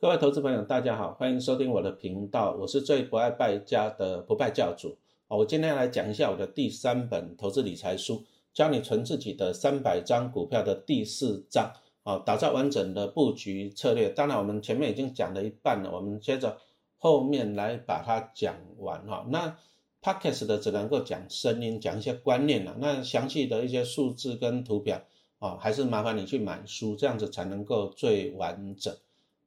各位投资朋友，大家好，欢迎收听我的频道，我是最不爱败家的不败教主。我今天来讲一下我的第三本投资理财书，教你存自己的三百张股票的第四章，啊，打造完整的布局策略。当然，我们前面已经讲了一半了，我们接着后面来把它讲完哈。那 podcast 的只能够讲声音，讲一些观念了，那详细的一些数字跟图表，啊，还是麻烦你去买书，这样子才能够最完整。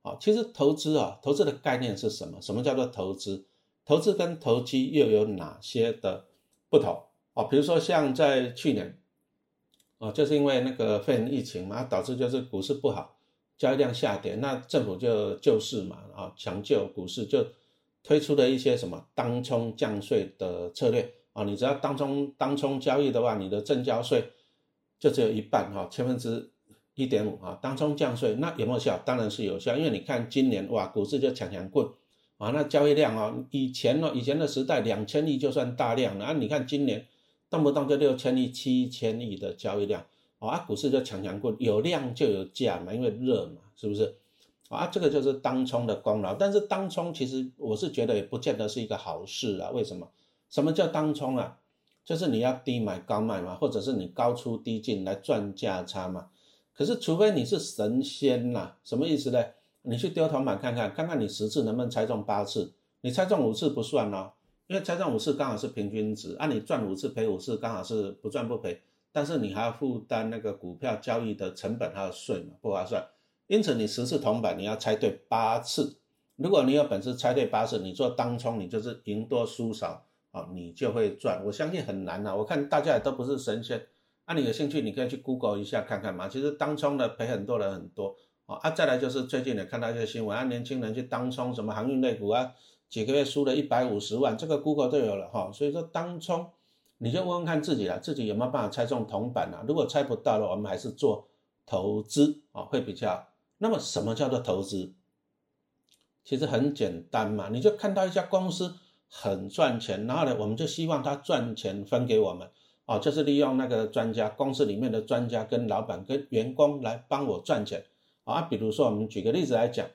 啊，其实投资啊，投资的概念是什么？什么叫做投资？投资跟投机又有哪些的不同？啊，比如说像在去年，啊，就是因为那个肺炎疫情嘛，导致就是股市不好，交易量下跌，那政府就救市嘛，啊，抢救股市就推出了一些什么当冲降税的策略啊，你只要当冲当冲交易的话，你的正交税就只有一半哈，千分之。一点五啊，当冲降税，那有没有效？当然是有效，因为你看今年哇，股市就强强棍啊，那交易量啊，以前呢，以前的时代两千亿就算大量了啊，你看今年动不动就六千亿、七千亿的交易量啊，股市就强强棍，有量就有价嘛，因为热嘛，是不是？啊，这个就是当冲的功劳。但是当冲其实我是觉得也不见得是一个好事啊，为什么？什么叫当冲啊？就是你要低买高卖嘛，或者是你高出低进来赚价差嘛。可是，除非你是神仙呐，什么意思呢？你去丢铜板看看，看看你十次能不能猜中八次？你猜中五次不算哦，因为猜中五次刚好是平均值，按你赚五次赔五次，刚好是不赚不赔。但是你还要负担那个股票交易的成本还有税嘛，不划算。因此，你十次铜板你要猜对八次。如果你有本事猜对八次，你做当冲，你就是赢多输少啊，你就会赚。我相信很难呐，我看大家也都不是神仙。啊，你有兴趣，你可以去 Google 一下看看嘛。其实当冲的赔很多人很多啊。啊，再来就是最近也看到一些新闻啊，年轻人去当冲什么航运类股啊，几个月输了一百五十万，这个 Google 都有了哈。所以说当冲，你就问问看自己了，自己有没有办法猜中铜板啊？如果猜不到了，我们还是做投资啊，会比较。那么什么叫做投资？其实很简单嘛，你就看到一家公司很赚钱，然后呢，我们就希望它赚钱分给我们。哦，就是利用那个专家，公司里面的专家跟老板跟员工来帮我赚钱啊。比如说，我们举个例子来讲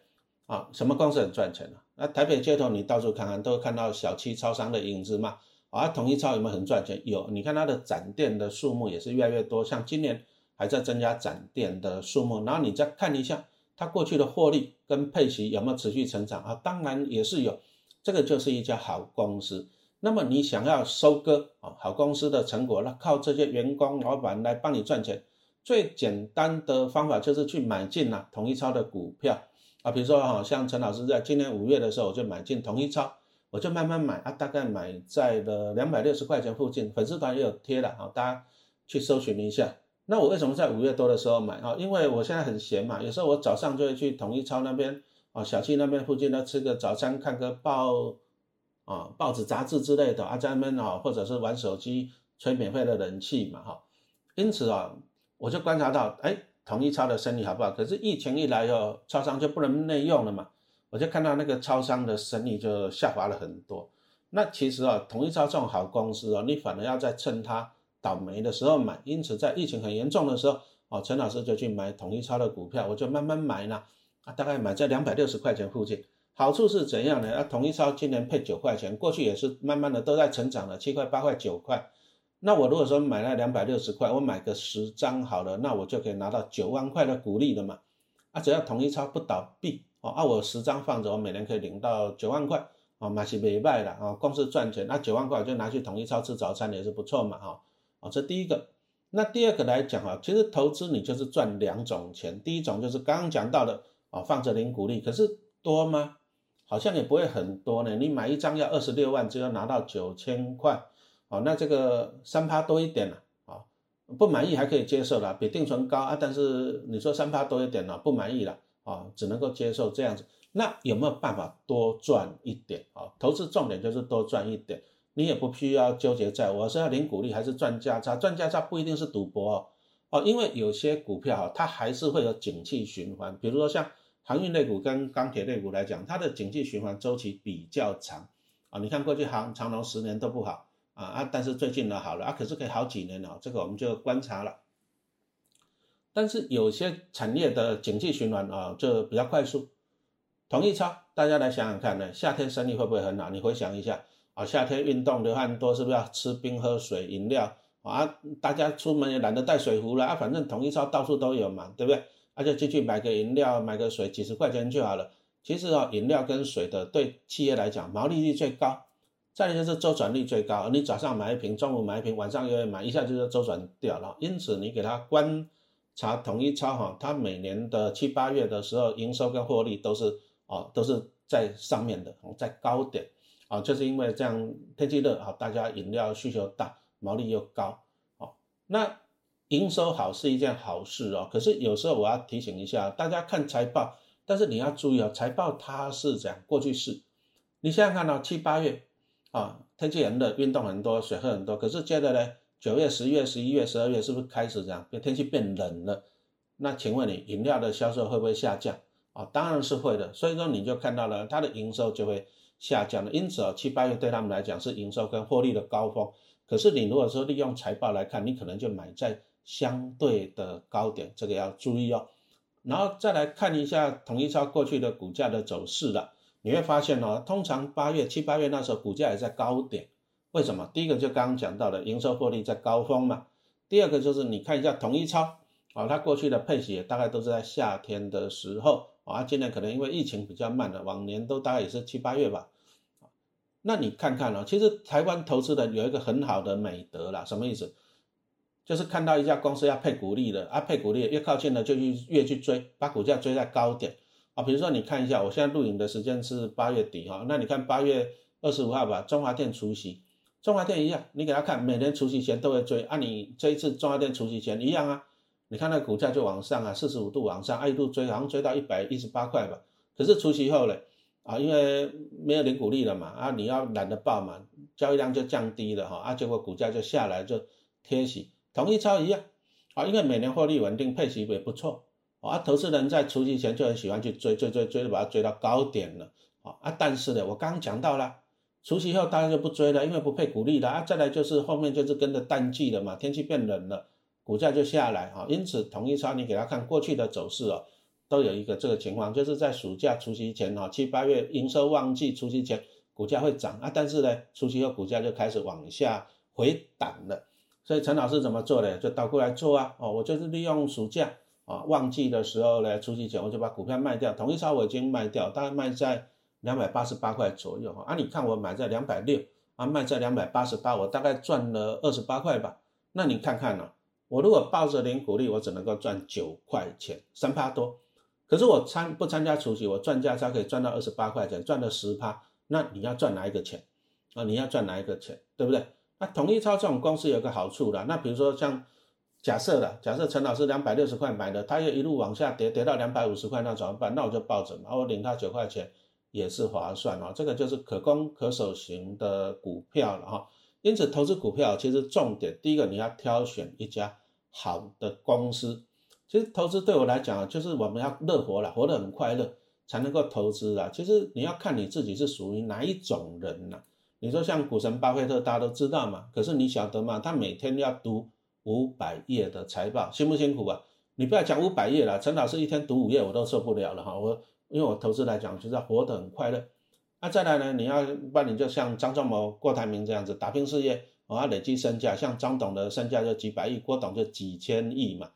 啊，什么公司很赚钱呢？那台北街头你到处看看，都会看到小七超商的影子嘛。啊，统一超有没有很赚钱？有，你看它的展店的数目也是越来越多，像今年还在增加展店的数目。然后你再看一下它过去的获利跟配息有没有持续成长啊？当然也是有，这个就是一家好公司。那么你想要收割啊好公司的成果，那靠这些员工老板来帮你赚钱，最简单的方法就是去买进啊统一超的股票啊，比如说哈像陈老师在今年五月的时候，我就买进统一超，我就慢慢买啊，大概买在了两百六十块钱附近，粉丝团也有贴了啊，大家去搜寻一下。那我为什么在五月多的时候买啊？因为我现在很闲嘛，有时候我早上就会去统一超那边啊小区那边附近呢吃个早餐，看个报。啊，报纸、杂志之类的啊，在那边啊，或者是玩手机、吹免费的人气嘛，哈。因此啊，我就观察到，哎，统一超的生意好不好？可是疫情一来哦，超商就不能内用了嘛，我就看到那个超商的生意就下滑了很多。那其实啊，统一超这种好公司哦，你反而要在趁它倒霉的时候买。因此，在疫情很严重的时候，哦，陈老师就去买统一超的股票，我就慢慢买呢，啊，大概买在两百六十块钱附近。好处是怎样呢？啊，统一超今年配九块钱，过去也是慢慢的都在成长了，七块、八块、九块。那我如果说买了两百六十块，我买个十张好了，那我就可以拿到九万块的股利了嘛。啊，只要统一超不倒闭哦，啊，我十张放着，我每年可以领到九万块啊，买起没卖了啊，公司赚钱，那九万块就拿去统一超吃早餐也是不错嘛，哈。啊，这第一个。那第二个来讲啊，其实投资你就是赚两种钱，第一种就是刚刚讲到的啊，放着领股利，可是多吗？好像也不会很多呢，你买一张要二十六万，就要拿到九千块，哦，那这个三趴多一点了，啊，不满意还可以接受啦，比定存高啊，但是你说三趴多一点了，不满意了，啊，只能够接受这样子。那有没有办法多赚一点啊？投资重点就是多赚一点，你也不需要纠结在我是要领股利还是赚价差，赚价差不一定是赌博哦，因为有些股票它还是会有景气循环，比如说像。航运类股跟钢铁类股来讲，它的经济循环周期比较长啊。你看过去航长龙十年都不好啊啊，但是最近呢好了啊，可是可以好几年了，这个我们就观察了。但是有些产业的经济循环啊就比较快速同一超，大家来想想看呢，夏天生意会不会很好？你回想一下啊，夏天运动流汗多，是不是要吃冰喝水饮料啊？大家出门也懒得带水壶了啊，反正同一超到处都有嘛，对不对？那就进去买个饮料，买个水，几十块钱就好了。其实啊，饮料跟水的对企业来讲毛利率最高，再来就是周转率最高。你早上买一瓶，中午买一瓶，晚上又要买，一下就是周转掉了。因此你给他观察统一超哈，它每年的七八月的时候，营收跟获利都是哦都是在上面的，在高点啊，就是因为这样天气热啊，大家饮料需求大，毛利又高哦。那营收好是一件好事哦，可是有时候我要提醒一下大家看财报，但是你要注意哦，财报它是这样过去式。你现在看到七八月啊，天气很热，运动很多，水喝很多，可是接着呢，九月、十月、十一月、十二月是不是开始这样？天气变冷了，那请问你饮料的销售会不会下降啊？当然是会的，所以说你就看到了它的营收就会下降了。因此啊，七八月对他们来讲是营收跟获利的高峰，可是你如果说利用财报来看，你可能就买在。相对的高点，这个要注意哦。然后再来看一下统一超过去的股价的走势了，你会发现哦，通常八月七八月那时候股价也在高点，为什么？第一个就刚刚讲到的营收获利在高峰嘛。第二个就是你看一下统一超啊，它过去的配息也大概都是在夏天的时候啊，今年可能因为疫情比较慢了，往年都大概也是七八月吧。那你看看哦，其实台湾投资人有一个很好的美德啦，什么意思？就是看到一家公司要配股利了啊，配股利越靠近了就去越去追，把股价追在高点啊。比如说你看一下，我现在录影的时间是八月底哈，那你看八月二十五号吧，中华电除夕，中华电一样，你给他看，每年除夕前都会追啊。你这一次中华电除夕前一样啊，你看那股价就往上啊，四十五度往上，啊一度追，好像追到一百一十八块吧。可是除夕后嘞啊，因为没有领股利了嘛啊，你要懒得报嘛，交易量就降低了哈啊，结果股价就下来就贴息。同一超一样，啊，因为每年获利稳定，配息也不错，啊，投资人在除夕前就很喜欢去追追追追，把它追到高点了，啊，但是呢，我刚刚讲到了，除夕后大家就不追了，因为不配股利了，啊，再来就是后面就是跟着淡季了嘛，天气变冷了，股价就下来，啊，因此同一超你给他看过去的走势哦，都有一个这个情况，就是在暑假除夕前，哈，七八月营收旺季除夕前，股价会涨，啊，但是呢，除夕后股价就开始往下回档了。所以陈老师怎么做的？就倒过来做啊！哦，我就是利用暑假啊旺季的时候呢，出去前我就把股票卖掉。统一超我已经卖掉，大概卖在两百八十八块左右哈。啊，你看我买在两百六啊，卖在两百八十八，我大概赚了二十八块吧。那你看看呢？我如果抱着零股利，我只能够赚九块钱，三趴多。可是我参不参加除夕，我赚价差可以赚到二十八块钱，赚了十趴。那你要赚哪一个钱啊？你要赚哪一个钱，对不对？那统一超这种公司有个好处的，那比如说像假设的，假设陈老师两百六十块买的，他又一路往下跌，跌到两百五十块，那怎么办？那我就抱着嘛，我领他九块钱也是划算哦。这个就是可攻可守型的股票了哈。因此投资股票其实重点，第一个你要挑选一家好的公司。其实投资对我来讲，就是我们要乐活了，活得很快乐才能够投资啊。其实你要看你自己是属于哪一种人呢？你说像股神巴菲特，大家都知道嘛？可是你晓得吗？他每天要读五百页的财报，辛不辛苦啊？你不要讲五百页了，陈老师一天读五页我都受不了了哈。我因为我投资来讲，就是要活得很快乐。那再来呢？你要不然你就像张忠谋、郭台铭这样子打拼事业，我要累积身价。像张董的身价就几百亿，郭董就几千亿嘛。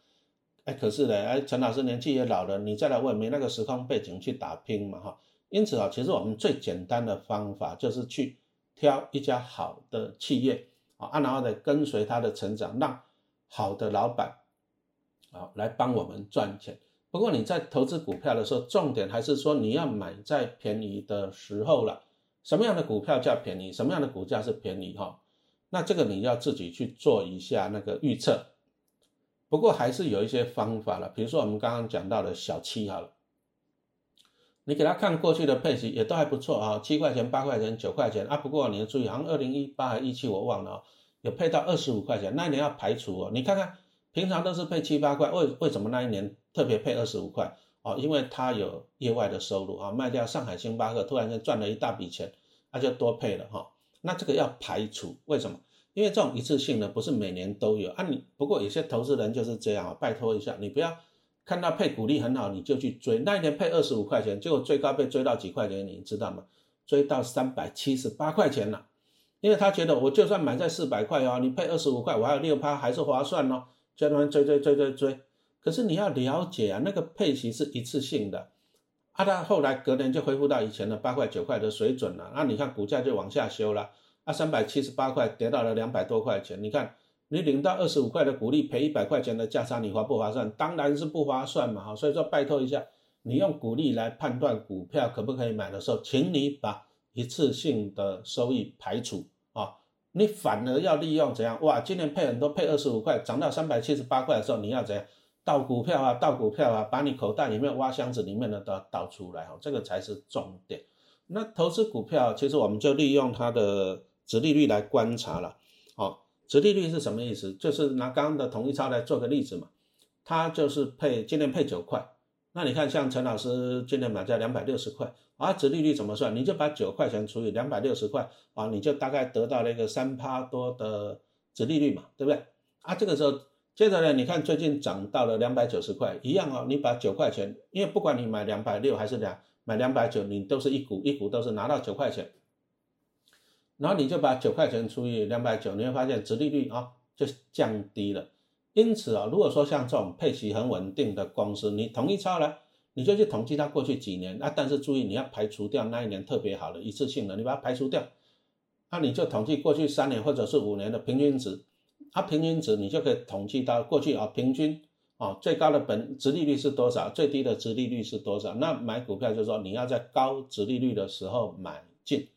哎，可是呢，哎，陈老师年纪也老了，你再来问没那个时空背景去打拼嘛哈。因此啊，其实我们最简单的方法就是去。挑一家好的企业啊，然后呢跟随它的成长，让好的老板啊来帮我们赚钱。不过你在投资股票的时候，重点还是说你要买在便宜的时候了。什么样的股票叫便宜？什么样的股价是便宜？哈，那这个你要自己去做一下那个预测。不过还是有一些方法了，比如说我们刚刚讲到的小七好了。你给他看过去的配息也都还不错啊，七块钱、八块钱、九块钱啊。不过你要注意，好像二零一八还一七我忘了啊，有配到二十五块钱，那一年要排除哦。你看看，平常都是配七八块，为为什么那一年特别配二十五块哦？因为他有业外的收入啊，卖掉上海星巴克，突然间赚了一大笔钱，那就多配了哈。那这个要排除，为什么？因为这种一次性的不是每年都有啊。你不过有些投资人就是这样啊，拜托一下，你不要看到配股利很好，你就去追。那一年配二十五块钱，结果最高被追到几块钱，你知道吗？追到三百七十八块钱了。因为他觉得我就算买在四百块哦，你配二十五块，我还有六趴，还是划算哦。就那边追追追追追。可是你要了解啊，那个配息是一次性的，啊，他后来隔年就恢复到以前的八块九块的水准了。那你看股价就往下修了，啊，三百七十八块跌到了两百多块钱，你看。你领到二十五块的股利，赔一百块钱的价差，你划不划算？当然是不划算嘛！哈，所以说拜托一下，你用股利来判断股票可不可以买的时候，请你把一次性的收益排除啊！你反而要利用怎样？哇，今年配很多，配二十五块，涨到三百七十八块的时候，你要怎样？倒股票啊，倒股票啊，把你口袋里面挖箱子里面的都倒出来哈，这个才是重点。那投资股票，其实我们就利用它的值利率来观察了，好。殖利率是什么意思？就是拿刚刚的统一超来做个例子嘛，它就是配今年配九块，那你看像陈老师今年买在两百六十块，啊，殖利率怎么算？你就把九块钱除以两百六十块，啊，你就大概得到了一个三趴多的殖利率嘛，对不对？啊，这个时候接着呢，你看最近涨到了两百九十块，一样哦，你把九块钱，因为不管你买两百六还是两买两百九，你都是一股一股都是拿到九块钱。然后你就把九块钱除以两百九，你会发现殖利率啊就降低了。因此啊，如果说像这种配息很稳定的公司，你统一超来，你就去统计它过去几年啊。但是注意，你要排除掉那一年特别好的一次性的，你把它排除掉。那你就统计过去三年或者是五年的平均值，它平均值你就可以统计到过去啊平均啊最高的本殖利率是多少，最低的殖利率是多少。那买股票就是说你要在高殖利率的时候买进。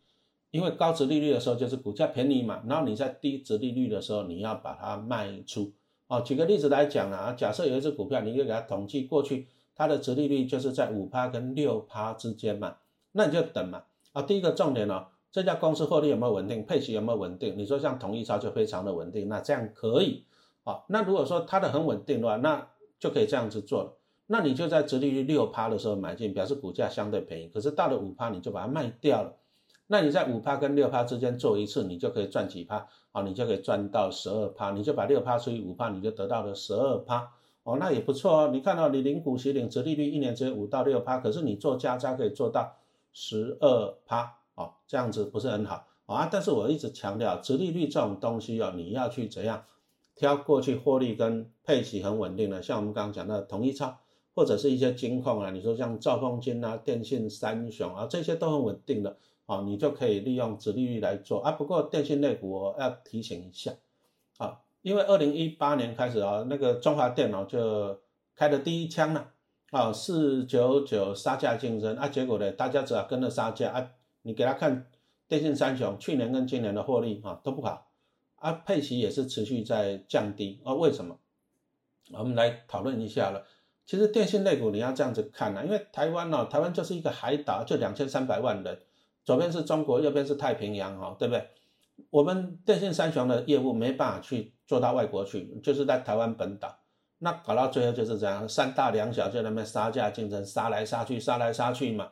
因为高值利率的时候就是股价便宜嘛，然后你在低值利率的时候你要把它卖出。哦，举个例子来讲啊，假设有一只股票，你就给它统计过去它的值利率就是在五趴跟六趴之间嘛，那你就等嘛。啊，第一个重点哦，这家公司获利有没有稳定，配息有没有稳定？你说像统一超就非常的稳定，那这样可以。好，那如果说它的很稳定的话，那就可以这样子做了。那你就在值利率六趴的时候买进，表示股价相对便宜。可是到了五趴，你就把它卖掉了。那你在五趴跟六趴之间做一次，你就可以赚几趴啊？你就可以赚到十二趴，你就把六趴除以五趴，你就得到了十二趴哦，那也不错哦。你看到你领股息领折利率一年只有五到六趴，可是你做加差可以做到十二趴哦，这样子不是很好啊？但是我一直强调，折利率这种东西哦，你要去怎样挑过去获利跟配息很稳定的，像我们刚刚讲的统一超或者是一些金控啊，你说像兆丰金啊、电信三雄啊，这些都很稳定的。啊，你就可以利用殖利率来做啊。不过电信类股我要提醒一下，啊，因为二零一八年开始啊，那个中华电脑就开了第一枪了，啊，四九九杀价竞争啊，结果呢，大家只要跟着杀价啊，你给他看电信三雄去年跟今年的获利啊都不好，啊，配息也是持续在降低啊，为什么？我们来讨论一下了。其实电信类股你要这样子看呢，因为台湾呢，台湾就是一个海岛，就两千三百万人。左边是中国，右边是太平洋，哈，对不对？我们电信三雄的业务没办法去做到外国去，就是在台湾本岛。那搞到最后就是这样，三大两小就那边杀价竞争，杀来杀去，杀来杀去嘛。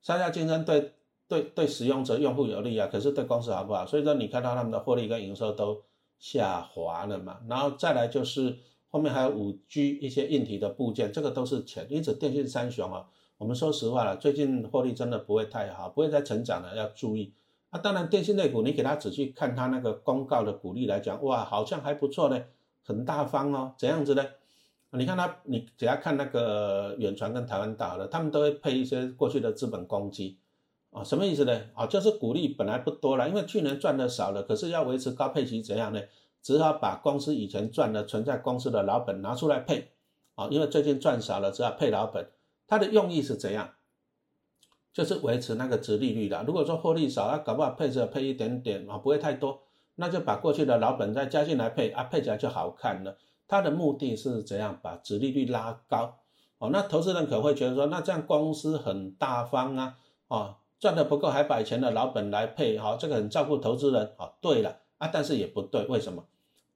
杀价竞争对对对使用者用户有利啊，可是对公司好不好？所以说你看到他们的获利跟营收都下滑了嘛。然后再来就是后面还有五 G 一些硬体的部件，这个都是钱。因此电信三雄啊。我们说实话了，最近获利真的不会太好，不会再成长了，要注意。啊，当然电信类股，你给他仔细看他那个公告的股利来讲，哇，好像还不错呢，很大方哦。怎样子呢？你看他，你只要看那个远传跟台湾大的，他们都会配一些过去的资本公积，啊，什么意思呢？啊，就是股利本来不多了，因为去年赚的少了，可是要维持高配息怎样呢？只好把公司以前赚的存在公司的老本拿出来配，啊，因为最近赚少了，只好配老本。它的用意是怎样？就是维持那个值利率的。如果说获利少，啊，搞不好配置配一点点啊，不会太多，那就把过去的老本再加进来配啊，配起来就好看了。它的目的是怎样？把值利率拉高哦。那投资人可能会觉得说，那这样公司很大方啊，哦，赚的不够还把以前的老本来配，好，这个很照顾投资人啊。对了啊，但是也不对，为什么？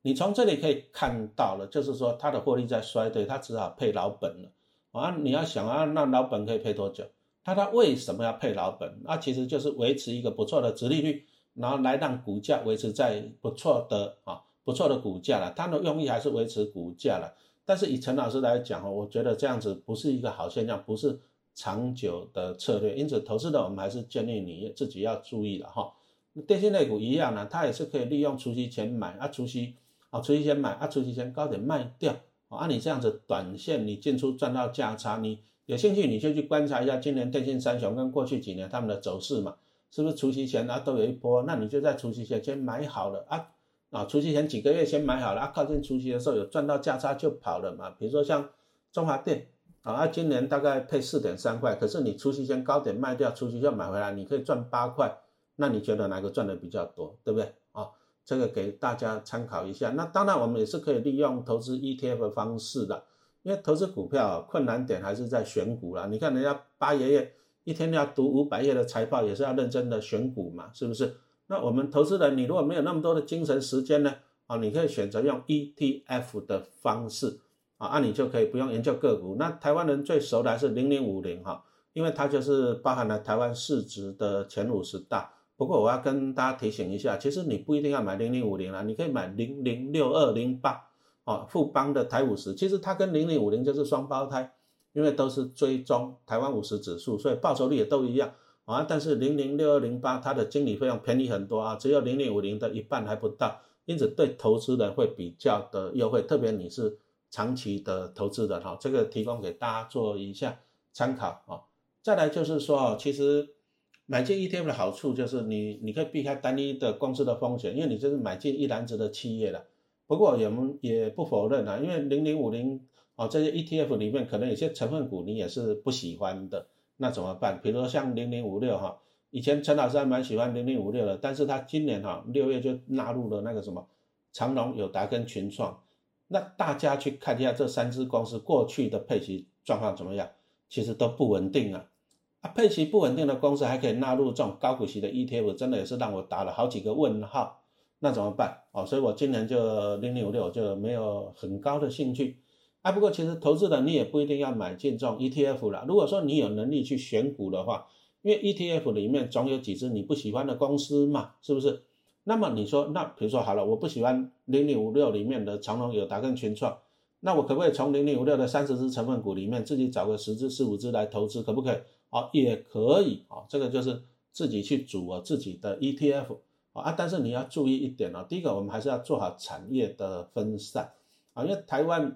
你从这里可以看到了，就是说它的获利在衰退，它只好配老本了。啊，你要想啊，那老本可以配多久？他他为什么要配老本？那其实就是维持一个不错的值利率，然后来让股价维持在不错的啊不错的股价了。它的用意还是维持股价了。但是以陈老师来讲哦，我觉得这样子不是一个好现象，不是长久的策略。因此，投资的我们还是建议你自己要注意了哈。电信类股一样呢，它也是可以利用除夕前买啊，除夕啊，除夕前买啊，除夕前高点卖掉啊。你这样子短线你进出赚到价差，你有兴趣你就去观察一下今年电信三雄跟过去几年他们的走势嘛，是不是除夕前啊都有一波？那你就在除夕前先买好了啊啊，除夕前几个月先买好了啊，靠近除夕的时候有赚到价差就跑了嘛。比如说像中华电啊，今年大概配四点三块，可是你除夕前高点卖掉，除夕就买回来，你可以赚八块。那你觉得哪个赚的比较多，对不对啊？这个给大家参考一下。那当然，我们也是可以利用投资 ETF 的方式的，因为投资股票困难点还是在选股啦。你看人家八爷爷一天要读五百页的财报，也是要认真的选股嘛，是不是？那我们投资人，你如果没有那么多的精神时间呢，啊，你可以选择用 ETF 的方式啊，那你就可以不用研究个股。那台湾人最熟的还是零零五零哈，因为它就是包含了台湾市值的前五十大。不过我要跟大家提醒一下，其实你不一定要买零零五零啦，你可以买零零六二零八哦，富邦的台五十，其实它跟零零五零就是双胞胎，因为都是追踪台湾五十指数，所以报酬率也都一样啊。但是零零六二零八它的经理费用便宜很多啊，只有零零五零的一半还不到，因此对投资人会比较的优惠，特别你是长期的投资人哈，这个提供给大家做一下参考啊。再来就是说，其实。买进 ETF 的好处就是你你可以避开单一的公司的风险，因为你这是买进一篮子的企业了。不过也也不否认啊，因为零零五零哦这些 ETF 里面可能有些成分股你也是不喜欢的，那怎么办？比如说像零零五六哈，以前陈老师还蛮喜欢零零五六的，但是他今年哈六月就纳入了那个什么长隆、友达跟群创，那大家去看一下这三只公司过去的配息状况怎么样？其实都不稳定啊。啊，配息不稳定的公司还可以纳入这种高股息的 ETF，真的也是让我打了好几个问号。那怎么办？哦，所以我今年就零零五六就没有很高的兴趣。啊，不过其实投资人你也不一定要买进这种 ETF 了。如果说你有能力去选股的话，因为 ETF 里面总有几只你不喜欢的公司嘛，是不是？那么你说，那比如说好了，我不喜欢零零五六里面的长隆、友达跟群创，那我可不可以从零零五六的三十只成分股里面自己找个十只、十五只来投资，可不可以？好，也可以啊，这个就是自己去组啊自己的 ETF 啊，但是你要注意一点哦，第一个我们还是要做好产业的分散啊，因为台湾，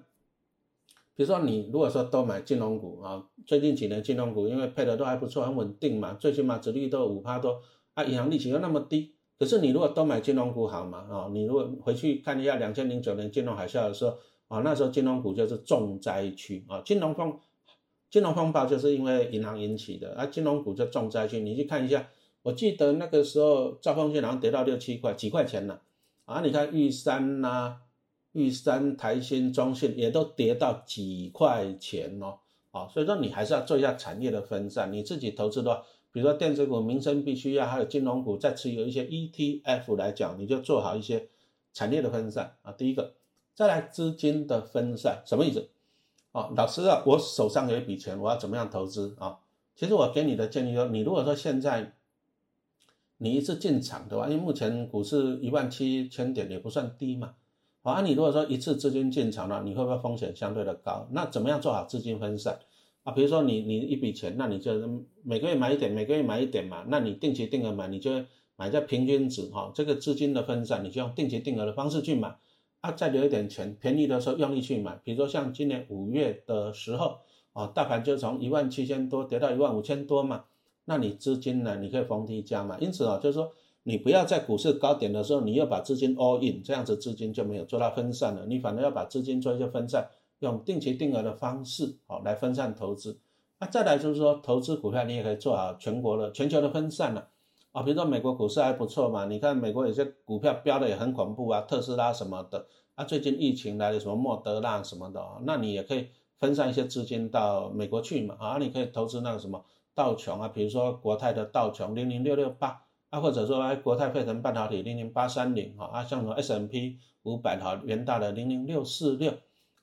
比如说你如果说都买金融股啊，最近几年金融股因为配的都还不错，很稳定嘛，最起码殖利率都五趴多啊，银行利息又那么低，可是你如果都买金融股好嘛啊，你如果回去看一下两千零九年金融海啸的时候啊，那时候金融股就是重灾区啊，金融风。金融风暴就是因为银行引起的，啊，金融股就重灾区。你去看一下，我记得那个时候兆丰金好像跌到六七块，几块钱了，啊，你看玉山呐、玉山、台新、中信也都跌到几块钱哦，啊，所以说你还是要做一下产业的分散。你自己投资的话，比如说电子股、民生必须要，还有金融股，再持有一些 ETF 来讲，你就做好一些产业的分散啊。第一个，再来资金的分散，什么意思？哦，老师啊，我手上有一笔钱，我要怎么样投资啊？其实我给你的建议说，你如果说现在你一次进场的话，因为目前股市一万七千点也不算低嘛，啊，你如果说一次资金进场了，你会不会风险相对的高？那怎么样做好资金分散啊？比如说你你一笔钱，那你就每个月买一点，每个月买一点嘛，那你定期定额买，你就买在平均值哈，这个资金的分散，你就用定期定额的方式去买。啊，再留一点钱，便宜的时候用力去买，比如说像今年五月的时候，啊，大盘就从一万七千多跌到一万五千多嘛，那你资金呢，你可以逢低加嘛。因此啊，就是说你不要在股市高点的时候，你又把资金 all in，这样子资金就没有做到分散了。你反而要把资金做一些分散，用定期定额的方式，好来分散投资。那再来就是说，投资股票你也可以做好全国的、全球的分散了。啊比如说美国股市还不错嘛，你看美国有些股票飙的也很恐怖啊，特斯拉什么的啊，最近疫情来了，什么莫德纳什么的，那你也可以分散一些资金到美国去嘛，啊，你可以投资那个什么道琼啊，比如说国泰的道琼零零六六八啊，或者说哎国泰沸腾半导体零零八三零啊，像什么 S M P 五百哈元大的零零六四六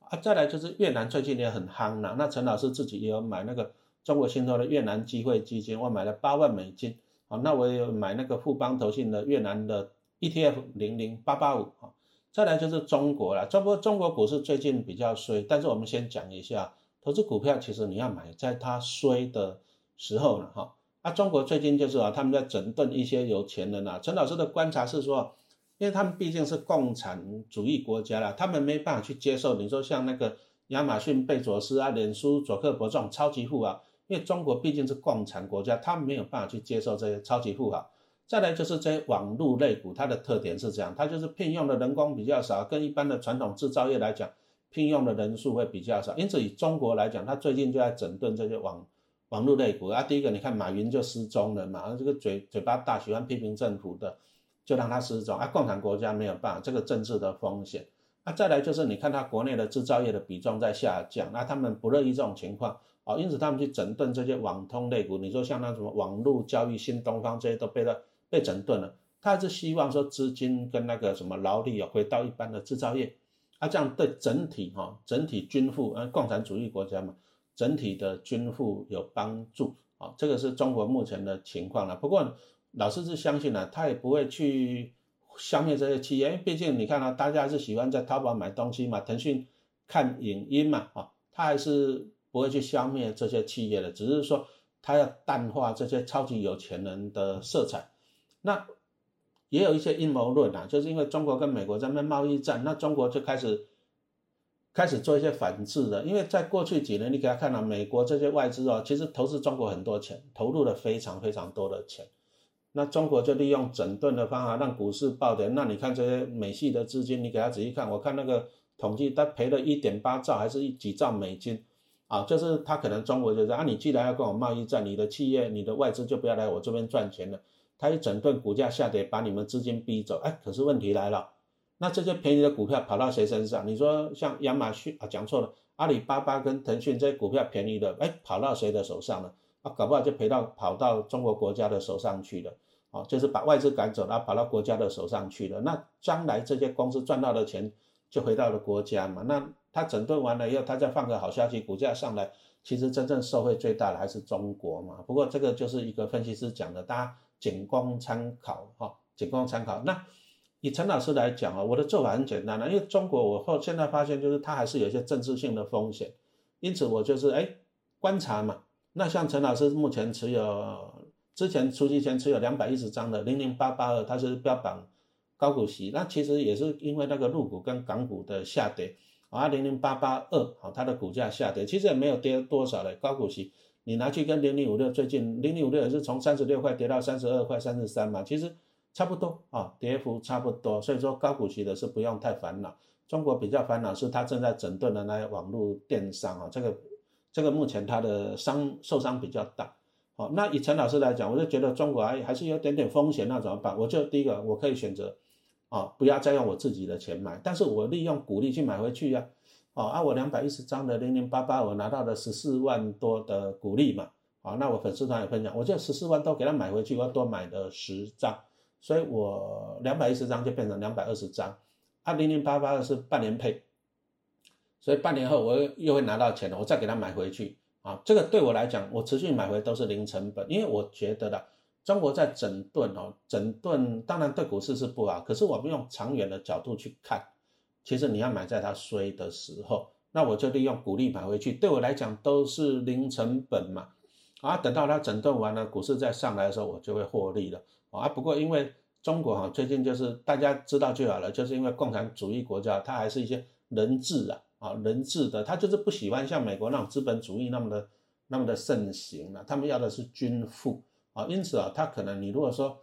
啊，再来就是越南最近也很夯了，那陈老师自己也有买那个中国信托的越南机会基金，我买了八万美金。那我有买那个富邦投信的越南的 ETF 零零八八五啊，再来就是中国了，中国中国股市最近比较衰，但是我们先讲一下，投资股票其实你要买在它衰的时候了哈。啊，中国最近就是啊，他们在整顿一些有钱人啊。陈老师的观察是说，因为他们毕竟是共产主义国家了，他们没办法去接受你说像那个亚马逊贝佐斯啊、脸书佐克伯这种超级富豪，因为中国毕竟是共产国家，他没有办法去接受这些超级富豪。再来就是这些网络类股，它的特点是这样，它就是聘用的人工比较少，跟一般的传统制造业来讲，聘用的人数会比较少。因此以中国来讲，它最近就在整顿这些网。网络类股啊，第一个你看马云就失踪了嘛，这个嘴嘴巴大，喜欢批评政府的，就让他失踪啊。共产国家没有办法，这个政治的风险啊。再来就是你看他国内的制造业的比重在下降，那他们不乐意这种情况啊，因此他们去整顿这些网通类股。你说像那什么网络交易、新东方这些都被他被整顿了，他还是希望说资金跟那个什么劳力啊回到一般的制造业啊，这样对整体哈整体均富啊，共产主义国家嘛。整体的均富有帮助啊，这个是中国目前的情况了。不过老师是相信呢，他也不会去消灭这些企业，因为毕竟你看啊，大家是喜欢在淘宝买东西嘛，腾讯看影音嘛，啊，他还是不会去消灭这些企业的，只是说他要淡化这些超级有钱人的色彩。那也有一些阴谋论啊，就是因为中国跟美国在那贸易战，那中国就开始。开始做一些反制的，因为在过去几年，你给他看到美国这些外资哦，其实投资中国很多钱，投入了非常非常多的钱。那中国就利用整顿的方法让股市暴跌。那你看这些美系的资金，你给他仔细看，我看那个统计，他赔了一点八兆还是一几兆美金啊？就是他可能中国就是啊，你既然要跟我贸易战，你的企业、你的外资就不要来我这边赚钱了。他一整顿，股价下跌，把你们资金逼走。哎，可是问题来了。那这些便宜的股票跑到谁身上？你说像亚马逊啊，讲错了，阿里巴巴跟腾讯这些股票便宜的，哎，跑到谁的手上了？啊，搞不好就赔到跑到中国国家的手上去了，哦，就是把外资赶走了，跑到国家的手上去了。那将来这些公司赚到的钱就回到了国家嘛？那他整顿完了以后，他再放个好消息，股价上来，其实真正受惠最大的还是中国嘛？不过这个就是一个分析师讲的，大家仅供参考哈，仅供参考。那。以陈老师来讲啊，我的做法很简单了，因为中国我后现在发现就是它还是有一些政治性的风险，因此我就是哎观察嘛。那像陈老师目前持有之前出期前持有两百一十张的零零八八二，它是标榜高股息，那其实也是因为那个陆股跟港股的下跌啊，零零八八二好，它的股价下跌，其实也没有跌多少的高股息，你拿去跟零零五六最近零零五六也是从三十六块跌到三十二块三十三嘛，其实。差不多啊，跌幅差不多，所以说高股息的是不用太烦恼。中国比较烦恼是它正在整顿的那些网络电商啊，这个这个目前它的伤受伤比较大。好，那以陈老师来讲，我就觉得中国还还是有点点风险，那怎么办？我就第一个我可以选择啊，不要再用我自己的钱买，但是我利用股利去买回去呀。哦，按我两百一十张的零零八八，我拿到了十四万多的股利嘛。好，那我粉丝团也分享，我就十四万多给他买回去，我多买了十张。所以我两百一十张就变成两百二十张，啊零零八八的是半年配，所以半年后我又会拿到钱了，我再给他买回去啊，这个对我来讲，我持续买回都是零成本，因为我觉得的，中国在整顿哦，整顿当然对股市是不好，可是我们用长远的角度去看，其实你要买在它衰的时候，那我就利用股利买回去，对我来讲都是零成本嘛，啊等到它整顿完了，股市再上来的时候，我就会获利了。啊，不过因为中国哈最近就是大家知道就好了，就是因为共产主义国家，它还是一些人治啊，啊人治的，它就是不喜欢像美国那种资本主义那么的那么的盛行了，他们要的是均富啊，因此啊，他可能你如果说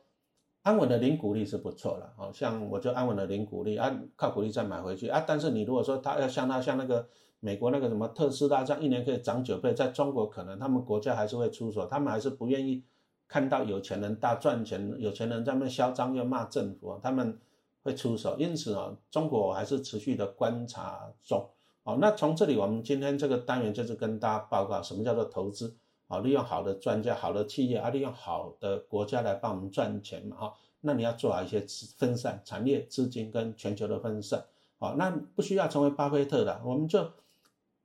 安稳的零股利是不错了，哦，像我就安稳的零股利，啊靠股利再买回去啊，但是你如果说他要像他像那个美国那个什么特斯拉这样一年可以涨九倍，在中国可能他们国家还是会出手，他们还是不愿意。看到有钱人大赚钱，有钱人在那嚣张又骂政府，他们会出手。因此啊，中国还是持续的观察中。哦，那从这里我们今天这个单元就是跟大家报告什么叫做投资。啊，利用好的专家、好的企业啊，利用好的国家来帮我们赚钱嘛。哈，那你要做好一些分散产业资金跟全球的分散。好，那不需要成为巴菲特的，我们就。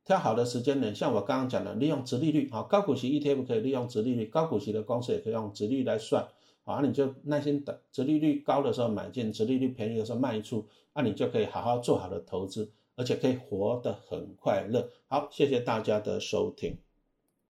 挑好的时间点，像我刚刚讲的，利用直利率啊，高股息 ETF 可以利用直利率，高股息的公司也可以用直利率来算啊，你就耐心等，殖利率高的时候买进，殖利率便宜的时候卖出，那你就可以好好做好的投资，而且可以活得很快乐。好，谢谢大家的收听。